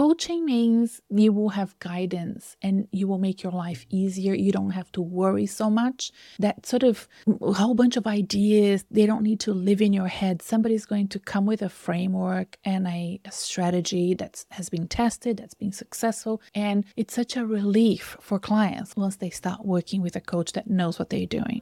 Coaching means you will have guidance and you will make your life easier. You don't have to worry so much. That sort of whole bunch of ideas, they don't need to live in your head. Somebody's going to come with a framework and a, a strategy that has been tested, that's been successful. And it's such a relief for clients once they start working with a coach that knows what they're doing.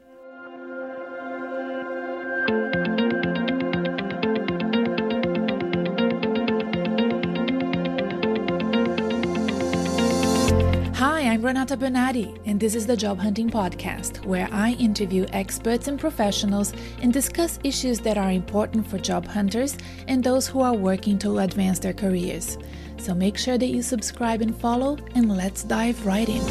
I'm Renata Bernarde, and this is the Job Hunting Podcast, where I interview experts and professionals and discuss issues that are important for job hunters and those who are working to advance their careers. So make sure that you subscribe and follow, and let's dive right in.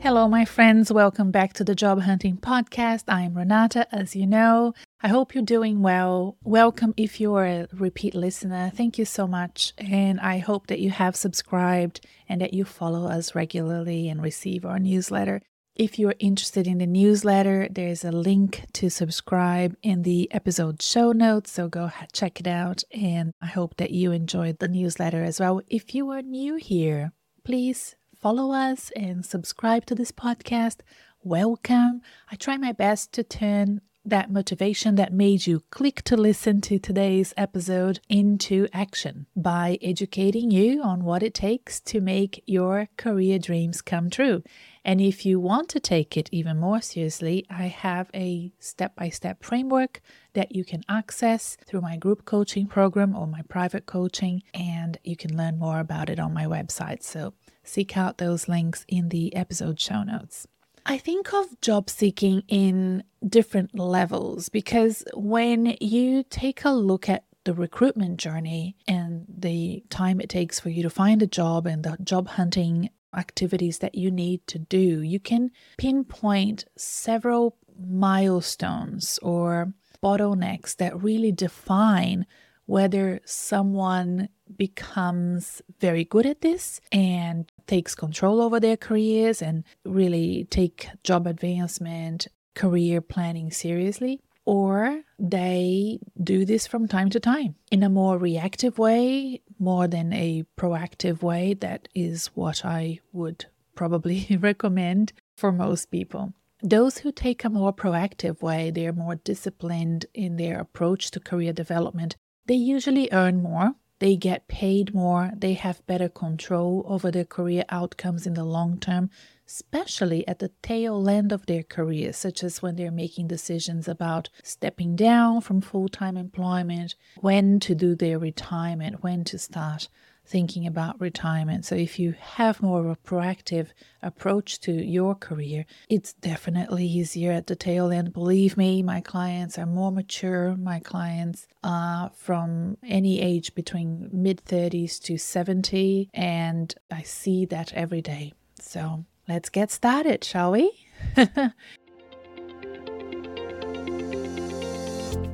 Hello, my friends. Welcome back to the Job Hunting Podcast. I'm Renata, as you know. I hope you're doing well. Welcome if you're a repeat listener. Thank you so much. And I hope that you have subscribed and that you follow us regularly and receive our newsletter. If you're interested in the newsletter, there's a link to subscribe in the episode show notes. So go check it out. And I hope that you enjoyed the newsletter as well. If you are new here, please follow us and subscribe to this podcast. Welcome. I try my best to turn that motivation that made you click to listen to today's episode into action by educating you on what it takes to make your career dreams come true. And if you want to take it even more seriously, I have a step by step framework that you can access through my group coaching program or my private coaching, and you can learn more about it on my website. So seek out those links in the episode show notes. I think of job seeking in different levels because when you take a look at the recruitment journey and the time it takes for you to find a job and the job hunting activities that you need to do, you can pinpoint several milestones or bottlenecks that really define whether someone becomes very good at this and takes control over their careers and really take job advancement, career planning seriously, or they do this from time to time in a more reactive way more than a proactive way. That is what I would probably recommend for most people. Those who take a more proactive way, they're more disciplined in their approach to career development, they usually earn more they get paid more, they have better control over their career outcomes in the long term, especially at the tail end of their career, such as when they're making decisions about stepping down from full time employment, when to do their retirement, when to start thinking about retirement. So, if you have more of a proactive approach to your career, it's definitely easier at the tail end. Believe me, my clients are more mature. My clients are from any age between mid 30s to 70, and I see that every day. So, let's get started, shall we?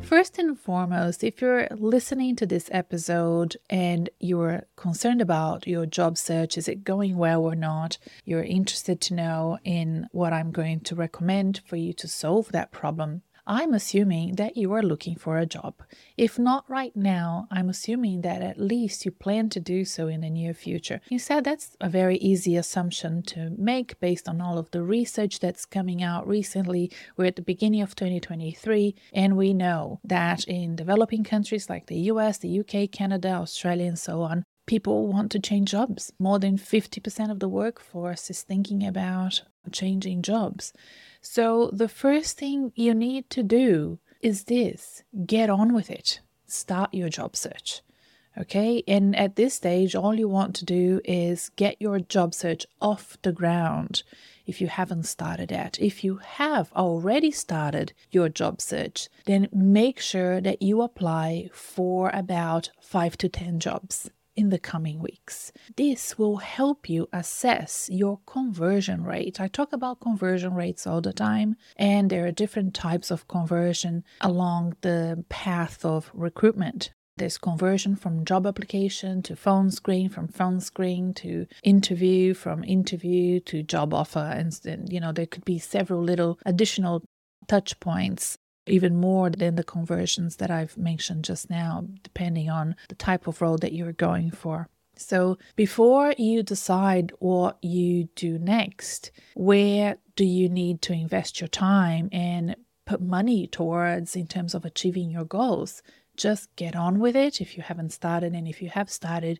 First and foremost, if you're listening to this episode and you're concerned about your job search, is it going well or not? You're interested to know in what I'm going to recommend for you to solve that problem. I'm assuming that you are looking for a job. If not right now, I'm assuming that at least you plan to do so in the near future. Instead, that's a very easy assumption to make based on all of the research that's coming out recently. We're at the beginning of 2023, and we know that in developing countries like the US, the UK, Canada, Australia, and so on, people want to change jobs. More than 50% of the workforce is thinking about changing jobs. So, the first thing you need to do is this get on with it, start your job search. Okay, and at this stage, all you want to do is get your job search off the ground if you haven't started yet. If you have already started your job search, then make sure that you apply for about five to 10 jobs in the coming weeks. This will help you assess your conversion rate. I talk about conversion rates all the time, and there are different types of conversion along the path of recruitment. There's conversion from job application to phone screen, from phone screen to interview, from interview to job offer. And, then you know, there could be several little additional touch points even more than the conversions that I've mentioned just now, depending on the type of role that you're going for. So, before you decide what you do next, where do you need to invest your time and put money towards in terms of achieving your goals? Just get on with it if you haven't started, and if you have started,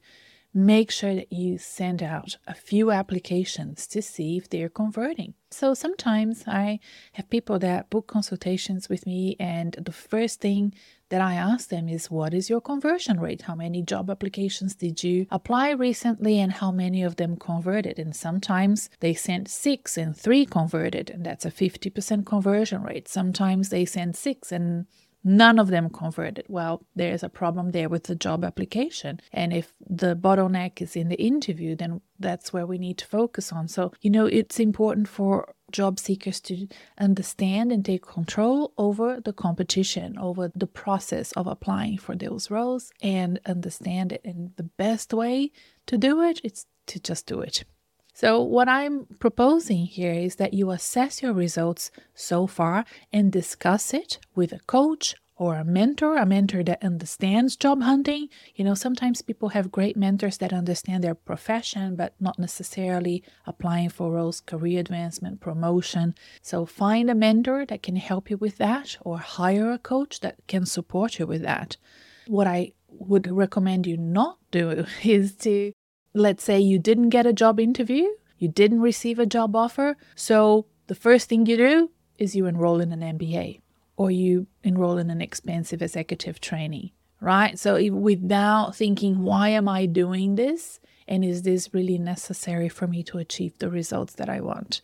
make sure that you send out a few applications to see if they're converting. So sometimes I have people that book consultations with me, and the first thing that I ask them is what is your conversion rate? How many job applications did you apply recently, and how many of them converted? And sometimes they sent six and three converted, and that's a 50% conversion rate. Sometimes they send six and None of them converted. Well, there's a problem there with the job application. And if the bottleneck is in the interview, then that's where we need to focus on. So, you know, it's important for job seekers to understand and take control over the competition, over the process of applying for those roles and understand it. And the best way to do it is to just do it. So, what I'm proposing here is that you assess your results so far and discuss it with a coach or a mentor, a mentor that understands job hunting. You know, sometimes people have great mentors that understand their profession, but not necessarily applying for roles, career advancement, promotion. So find a mentor that can help you with that, or hire a coach that can support you with that. What I would recommend you not do is to let's say you didn't get a job interview, you didn't receive a job offer. So the first thing you do is you enroll in an MBA or you enroll in an expensive executive training, right? So without thinking, why am I doing this? And is this really necessary for me to achieve the results that I want?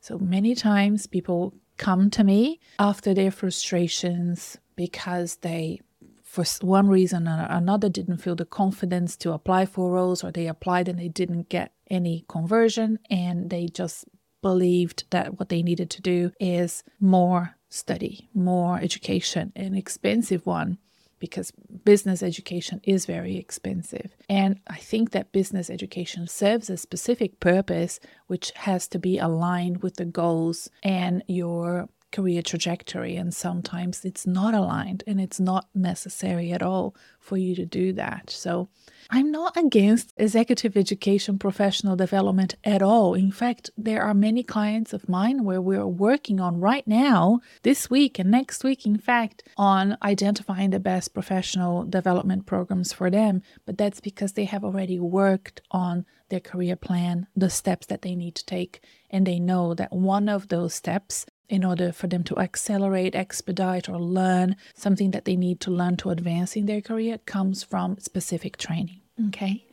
So many times people come to me after their frustrations because they for one reason or another didn't feel the confidence to apply for roles or they applied and they didn't get any conversion and they just believed that what they needed to do is more study, more education, an expensive one because business education is very expensive. And I think that business education serves a specific purpose which has to be aligned with the goals and your career trajectory and sometimes it's not aligned and it's not necessary at all for you to do that. So I'm not against executive education professional development at all. In fact, there are many clients of mine where we're working on right now, this week and next week, in fact, on identifying the best professional development programs for them. But that's because they have already worked on their career plan, the steps that they need to take, and they know that one of those steps in order for them to accelerate, expedite, or learn something that they need to learn to advance in their career comes from specific training. Okay.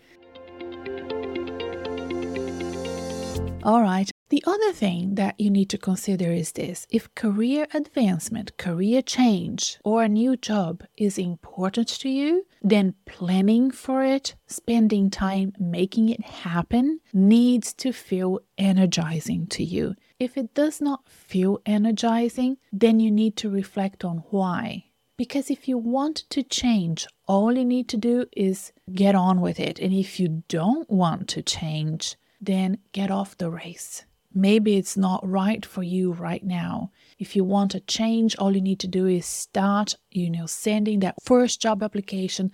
All right. The other thing that you need to consider is this if career advancement, career change, or a new job is important to you, then planning for it, spending time making it happen needs to feel energizing to you. If it does not feel energizing, then you need to reflect on why. Because if you want to change, all you need to do is get on with it. And if you don't want to change, then get off the race. Maybe it's not right for you right now. If you want a change, all you need to do is start, you know, sending that first job application,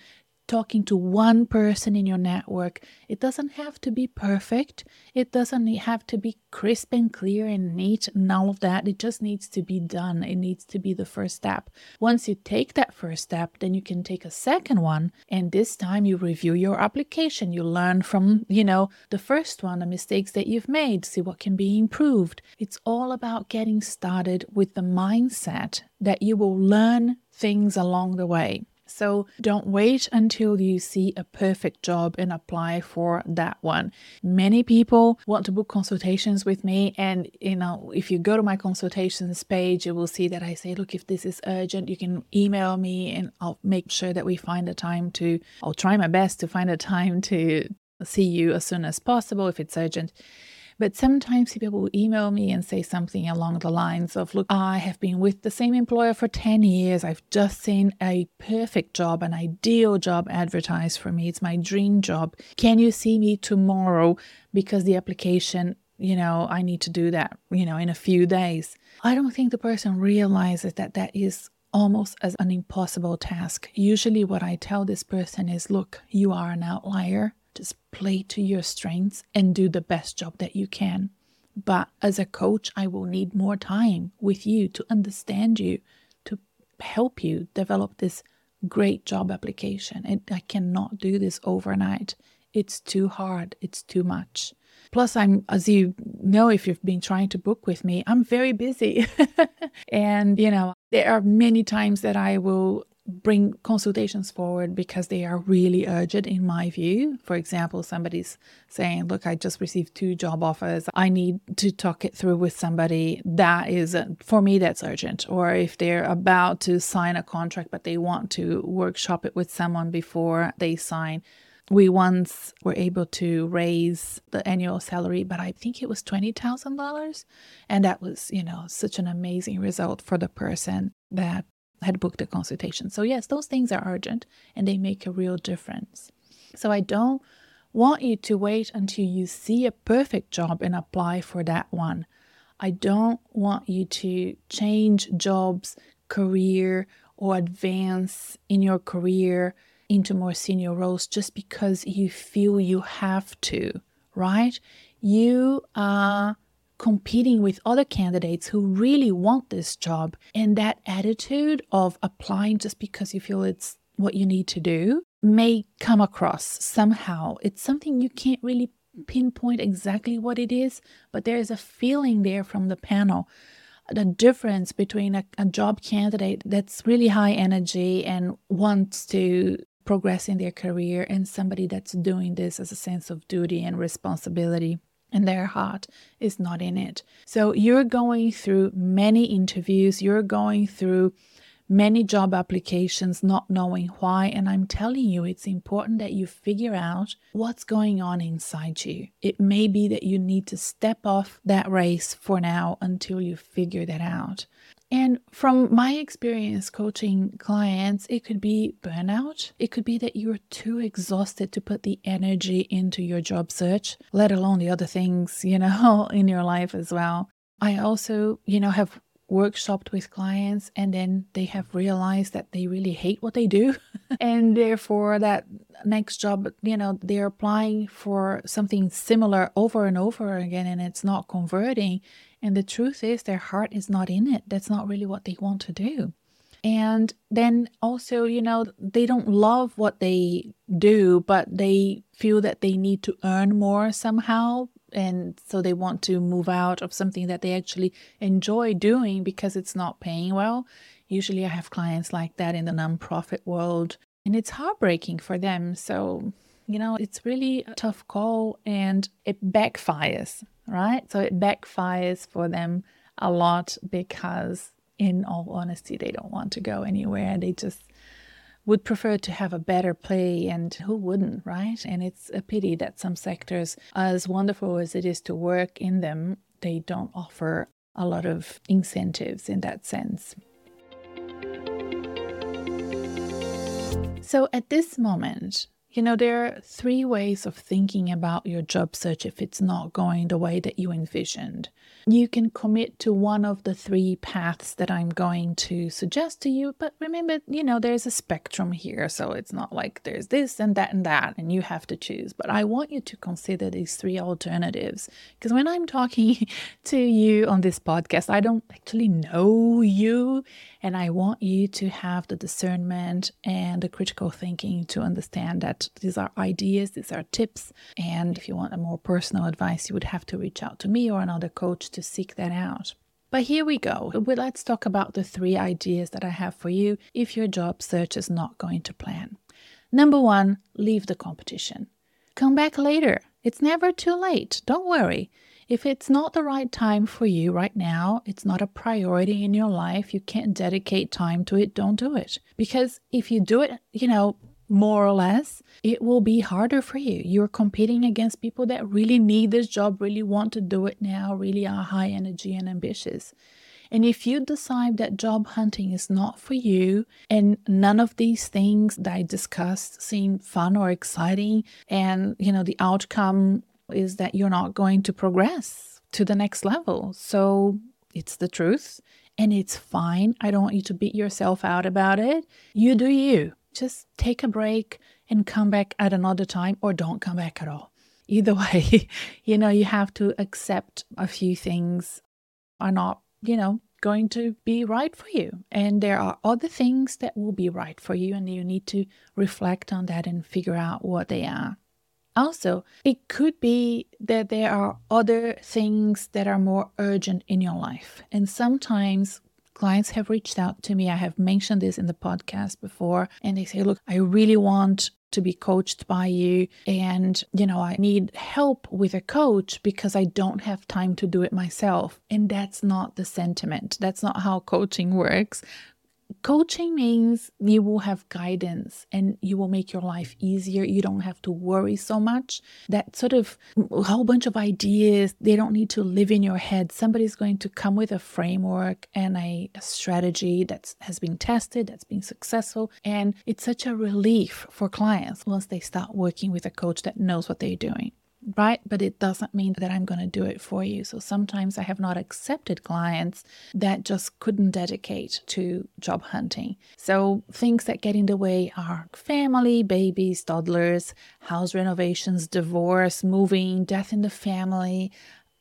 talking to one person in your network. It doesn't have to be perfect. It doesn't have to be crisp and clear and neat and all of that. It just needs to be done. It needs to be the first step. Once you take that first step, then you can take a second one. And this time you review your application. You learn from, you know, the first one, the mistakes that you've made, see what can be improved. It's all about getting started with the mindset that you will learn things along the way. So don't wait until you see a perfect job and apply for that one. Many people want to book consultations with me, and you know, if you go to my consultations page, you will see that I say, look, if this is urgent, you can email me and I'll make sure that we find a time to, I'll try my best to find a time to see you as soon as possible if it's urgent. But sometimes people will email me and say something along the lines of, Look, I have been with the same employer for 10 years. I've just seen a perfect job, an ideal job advertised for me. It's my dream job. Can you see me tomorrow? Because the application you know, I need to do that, you know, in a few days. I don't think the person realizes that that is almost as an impossible task. Usually, what I tell this person is look, you are an outlier. Just play to your strengths and do the best job that you can. But as a coach, I will need more time with you to understand you, to help you develop this great job application. And I cannot do this overnight. It's too hard, it's too much. Plus, I'm, as you know, if you've been trying to book with me, I'm very busy. and, you know, there are many times that I will bring consultations forward because they are really urgent in my view. For example, somebody's saying, Look, I just received two job offers. I need to talk it through with somebody. That is, uh, for me, that's urgent. Or if they're about to sign a contract, but they want to workshop it with someone before they sign we once were able to raise the annual salary, but I think it was $20,000. And that was, you know, such an amazing result for the person that had booked a consultation. So, yes, those things are urgent and they make a real difference. So, I don't want you to wait until you see a perfect job and apply for that one. I don't want you to change jobs, career, or advance in your career into more senior roles just because you feel you have to, right? You are competing with other candidates who really want this job. And that attitude of applying just because you feel it's what you need to do may come across somehow. It's something you can't really pinpoint exactly what it is, but there is a feeling there from the panel. The difference between a, a job candidate that's really high energy and wants to progress in their career and somebody that's doing this as a sense of duty and responsibility and their heart is not in it. So you're going through many interviews, you're going through many job applications not knowing why. And I'm telling you, it's important that you figure out what's going on inside you. It may be that you need to step off that race for now until you figure that out. And from my experience coaching clients, it could be burnout. It could be that you're too exhausted to put the energy into your job search, let alone the other things, you know, in your life as well. I also, you know, have workshopped with clients and then they have realized that they really hate what they do and therefore that next job you know they're applying for something similar over and over again and it's not converting and the truth is, their heart is not in it. That's not really what they want to do. And then also, you know, they don't love what they do, but they feel that they need to earn more somehow. And so they want to move out of something that they actually enjoy doing because it's not paying well. Usually, I have clients like that in the nonprofit world, and it's heartbreaking for them. So, you know, it's really a tough call and it backfires right? So it backfires for them a lot because, in all honesty, they don't want to go anywhere. They just would prefer to have a better play, and who wouldn't, right? And it's a pity that some sectors, as wonderful as it is to work in them, they don't offer a lot of incentives in that sense. So at this moment, you know, there are three ways of thinking about your job search if it's not going the way that you envisioned. You can commit to one of the three paths that I'm going to suggest to you, but remember, you know, there's a spectrum here, so it's not like there's this and that and that, and you have to choose. But I want you to consider these three alternatives because when I'm talking to you on this podcast, I don't actually know you, and I want you to have the discernment and the critical thinking to understand that these are ideas, these are tips. And if you want a more personal advice, you would have to reach out to me or another coach to seek that out. But here we go. Let's talk about the three ideas that I have for you if your job search is not going to plan. Number one, leave the competition. Come back later. It's never too late. Don't worry. If it's not the right time for you right now, it's not a priority in your life, you can't dedicate time to it, don't do it. Because if you do it, you know, more or less, it will be harder for you. You're competing against people that really need this job, really want to do it now, really are high energy and ambitious. And if you decide that job hunting is not for you and none of these things that I discussed seem fun or exciting and you know the outcome is that you're not going to progress to the next level. So it's the truth and it's fine. I don't want you to beat yourself out about it. You do you. Just take a break and come back at another time or don't come back at all. Either way, you know, you have to accept a few things are not, you know, going to be right for you. And there are other things that will be right for you, and you need to reflect on that and figure out what they are. Also, it could be that there are other things that are more urgent in your life. And sometimes clients have reached out to me. I have mentioned this in the podcast before, and they say, Look, I really want to be coached by you and you know I need help with a coach because I don't have time to do it myself. And that's not the sentiment. That's not how coaching works Coaching means you will have guidance and you will make your life easier. You don't have to worry so much. That sort of whole bunch of ideas, they don't need to live in your head. Somebody's going to come with a framework and a, a strategy that has been tested, that's been successful. And it's such a relief for clients once they start working with a coach that knows what they're doing right? But it doesn't mean that I'm going to do it for you. So sometimes I have not accepted clients that just couldn't dedicate to job hunting. So things that get in the way are family, babies, toddlers, house renovations, divorce, moving, death in the family,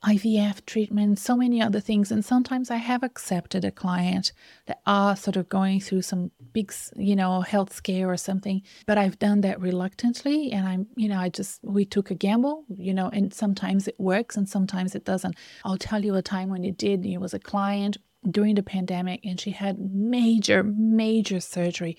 IVF treatment, so many other things. And sometimes I have accepted a client that are sort of going through some big, you know, health scare or something, but I've done that reluctantly. And I'm, you know, I just, we took a gamble, you know, and sometimes it works and sometimes it doesn't. I'll tell you a time when it did. It was a client during the pandemic and she had major, major surgery.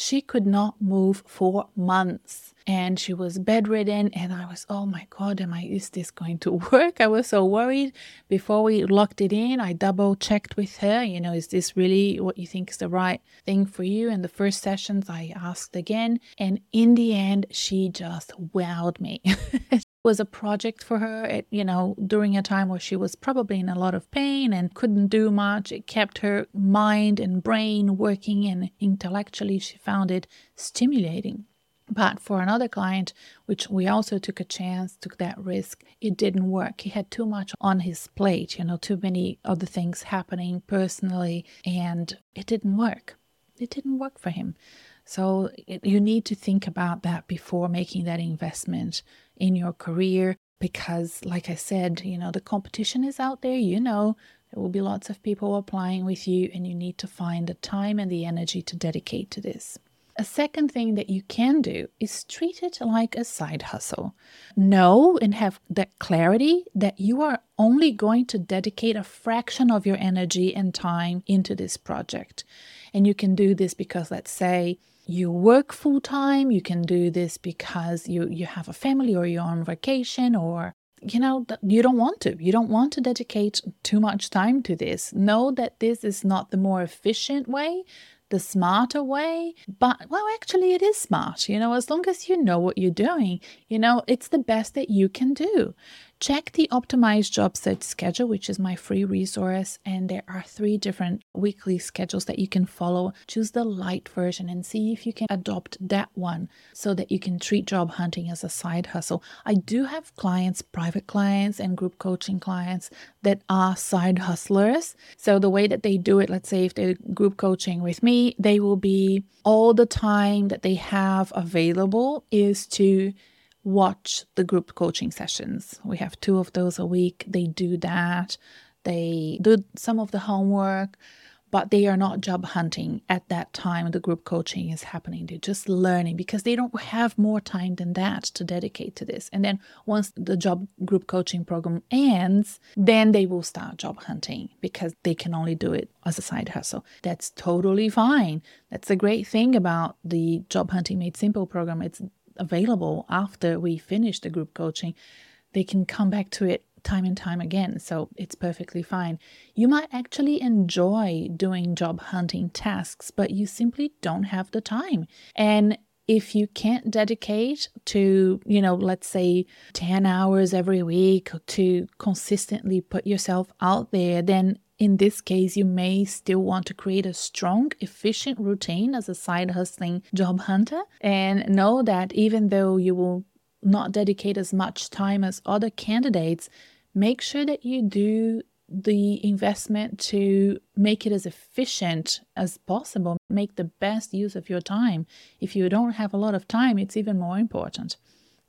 She could not move for months and she was bedridden and i was oh my god am i is this going to work? I was so worried. Before we locked it in i double checked with her you know is this really what you think is the right thing for you? In the first sessions i asked again and in the end she just wowed me was a project for her at, you know during a time where she was probably in a lot of pain and couldn't do much it kept her mind and brain working and intellectually she found it stimulating but for another client, which we also took a chance, took that risk, it didn't work. He had too much on his plate, you know, too many other things happening personally, and it didn't work. It didn't work for him. So it, you need to think about that before making that investment in your career because, like I said, you know, the competition is out there, you know, there will be lots of people applying with you, and you need to find the time and the energy to dedicate to this. A second thing that you can do is treat it like a side hustle. Know and have that clarity that you are only going to dedicate a fraction of your energy and time into this project. And you can do this because, let's say, you work full time, you can do this because you, you have a family or you're on vacation or you know you don't want to you don't want to dedicate too much time to this know that this is not the more efficient way the smarter way. But, well, actually, it is smart. You know, as long as you know what you're doing, you know, it's the best that you can do. Check the optimized job search schedule, which is my free resource, and there are three different weekly schedules that you can follow. Choose the light version and see if you can adopt that one so that you can treat job hunting as a side hustle. I do have clients, private clients, and group coaching clients that are side hustlers. So the way that they do it, let's say if they're group coaching with me, they will be all the time that they have available is to watch the group coaching sessions. We have two of those a week. They do that. They do some of the homework, but they are not job hunting at that time the group coaching is happening. They're just learning because they don't have more time than that to dedicate to this. And then once the job group coaching program ends, then they will start job hunting because they can only do it as a side hustle. That's totally fine. That's the great thing about the Job Hunting Made Simple program. It's available after we finish the group coaching, they can come back to it time and time again. So it's perfectly fine. You might actually enjoy doing job hunting tasks, but you simply don't have the time. And if you can't dedicate to, you know, let's say 10 hours every week to consistently put yourself out there, then in this case, you may still want to create a strong, efficient routine as a side hustling job hunter and know that even though you will not dedicate as much time as other candidates, make sure that you do the investment to make it as efficient as possible, make the best use of your time. If you don't have a lot of time, it's even more important.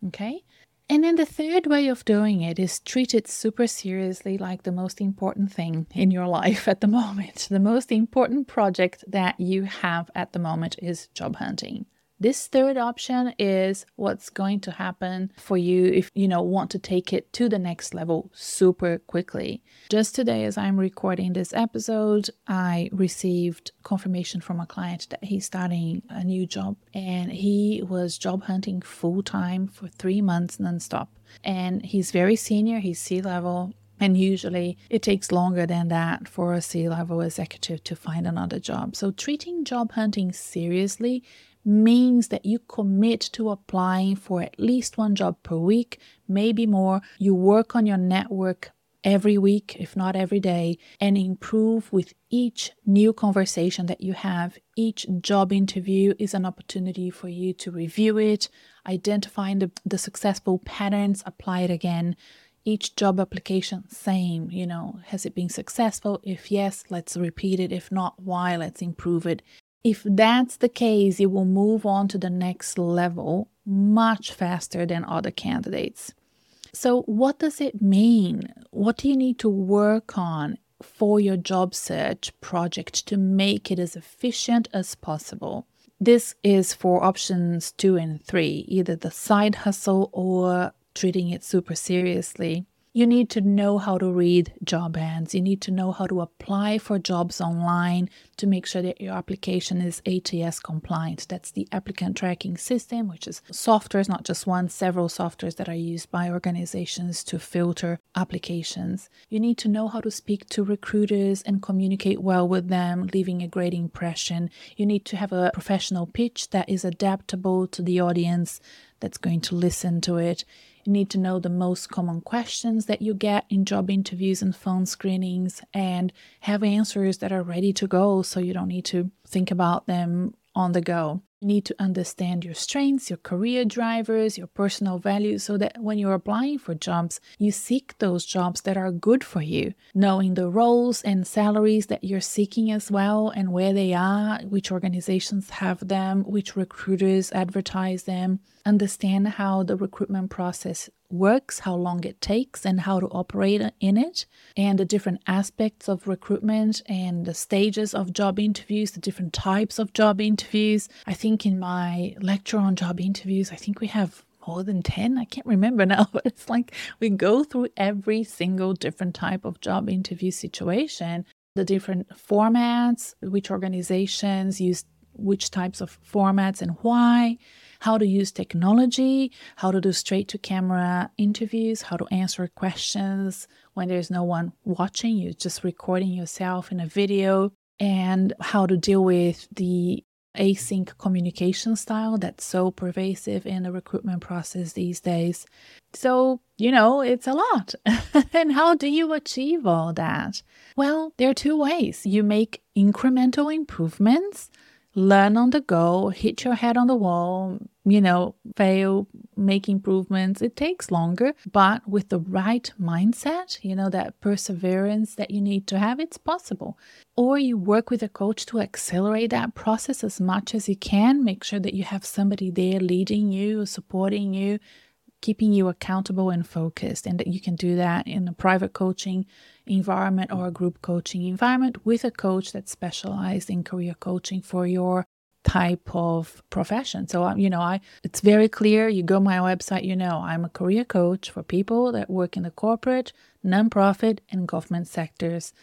Okay? And then the third way of doing it is treat it super seriously like the most important thing in your life at the moment. The most important project that you have at the moment is job hunting. This third option is what's going to happen for you if you know want to take it to the next level super quickly. Just today as I'm recording this episode, I received confirmation from a client that he's starting a new job and he was job hunting full time for 3 months nonstop. And he's very senior, he's C level, and usually it takes longer than that for a C level executive to find another job. So treating job hunting seriously means that you commit to applying for at least one job per week, maybe more. You work on your network every week, if not every day, and improve with each new conversation that you have. Each job interview is an opportunity for you to review it, identifying the, the successful patterns, apply it again. Each job application, same, you know, has it been successful? If yes, let's repeat it. If not, why? Let's improve it. If that's the case, you will move on to the next level much faster than other candidates. So, what does it mean? What do you need to work on for your job search project to make it as efficient as possible? This is for options two and three, either the side hustle or treating it super seriously. You need to know how to read job ads. You need to know how to apply for jobs online to make sure that your application is ATS compliant. That's the applicant tracking system, which is softwares, not just one, several softwares that are used by organizations to filter applications. You need to know how to speak to recruiters and communicate well with them, leaving a great impression. You need to have a professional pitch that is adaptable to the audience that's going to listen to it. You need to know the most common questions that you get in job interviews and phone screenings and have answers that are ready to go so you don't need to think about them on the go. You need to understand your strengths, your career drivers, your personal values, so that when you're applying for jobs, you seek those jobs that are good for you, knowing the roles and salaries that you're seeking as well, and where they are, which organizations have them, which recruiters advertise them. Understand how the recruitment process works, how long it takes, and how to operate in it, and the different aspects of recruitment and the stages of job interviews, the different types of job interviews. I think in my lecture on job interviews, I think we have more than 10 i can't remember now but it's like we go through every single different type of job interview situation the different formats which organizations use which types of formats and why how to use technology, how to do straight to camera interviews, how to answer questions when there's no one watching you, just recording yourself in a video, and how to deal with the async communication style that's so pervasive in the recruitment process these days. So, you know, it's a lot. and how do you achieve all that? Well, there are two ways. You make incremental improvements learn on the go, hit your head on the wall, you know, fail, make improvements. It takes longer, but with the right mindset, you know, that perseverance that you need to have, it's possible. Or you work with a coach to accelerate that process as much as you can. Make sure that you have somebody there leading you, supporting you, keeping you accountable and focused, and that you can do that in a private coaching environment or a group coaching environment with a coach that's specialized in career coaching for your type of profession. So, um, you know, I it's very clear. You go my website, you know, I'm a career coach for people that work in the corporate, nonprofit, and government sectors.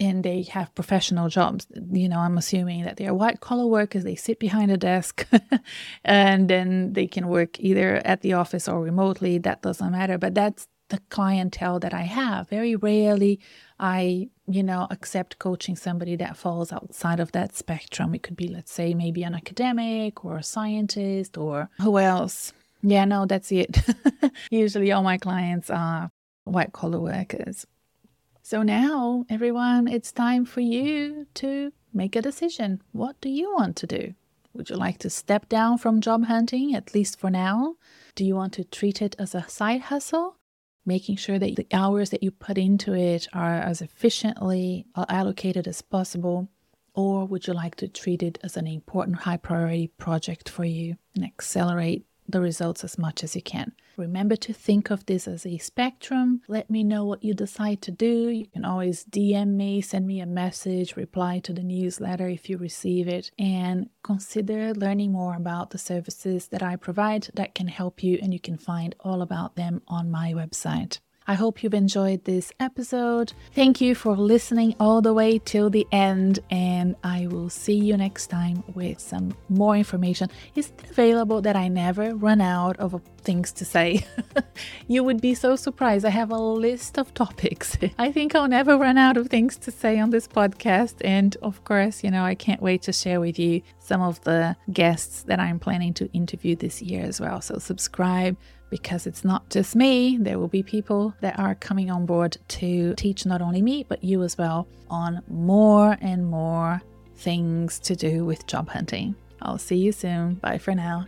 And they have professional jobs. You know, I'm assuming that they're white collar workers. They sit behind a desk and then they can work either at the office or remotely. That doesn't matter. But that's the clientele that I have. Very rarely I, you know, accept coaching somebody that falls outside of that spectrum. It could be, let's say, maybe an academic or a scientist or who else. Yeah, no, that's it. Usually all my clients are white collar workers. So now, everyone, it's time for you to make a decision. What do you want to do? Would you like to step down from job hunting, at least for now? Do you want to treat it as a side hustle? making sure that the hours that you put into it are as efficiently allocated as possible? Or would you like to treat it as an important high priority project for you and accelerate the results as much as you can. Remember to think of this as a spectrum. Let me know what you decide to do. You can always DM me, send me a message, reply to the newsletter if you receive it, and consider learning more about the services that I provide that can help you, and you can find all about them on my website. I hope you've enjoyed this episode. Thank you for listening all the way till the end, and I will see you next time with some more information. Is it available that I never run out of things to say? you would be so surprised. I have a list of topics. I think I'll never run out of things to say on this podcast, and of course, you know, I can't wait to share with you some of the guests that I'm planning to interview this year as well. So, subscribe because it's not just me. There will be people that are coming on board to teach not only me, but you as well on more and more things to do with job hunting. I'll see you soon. Bye for now.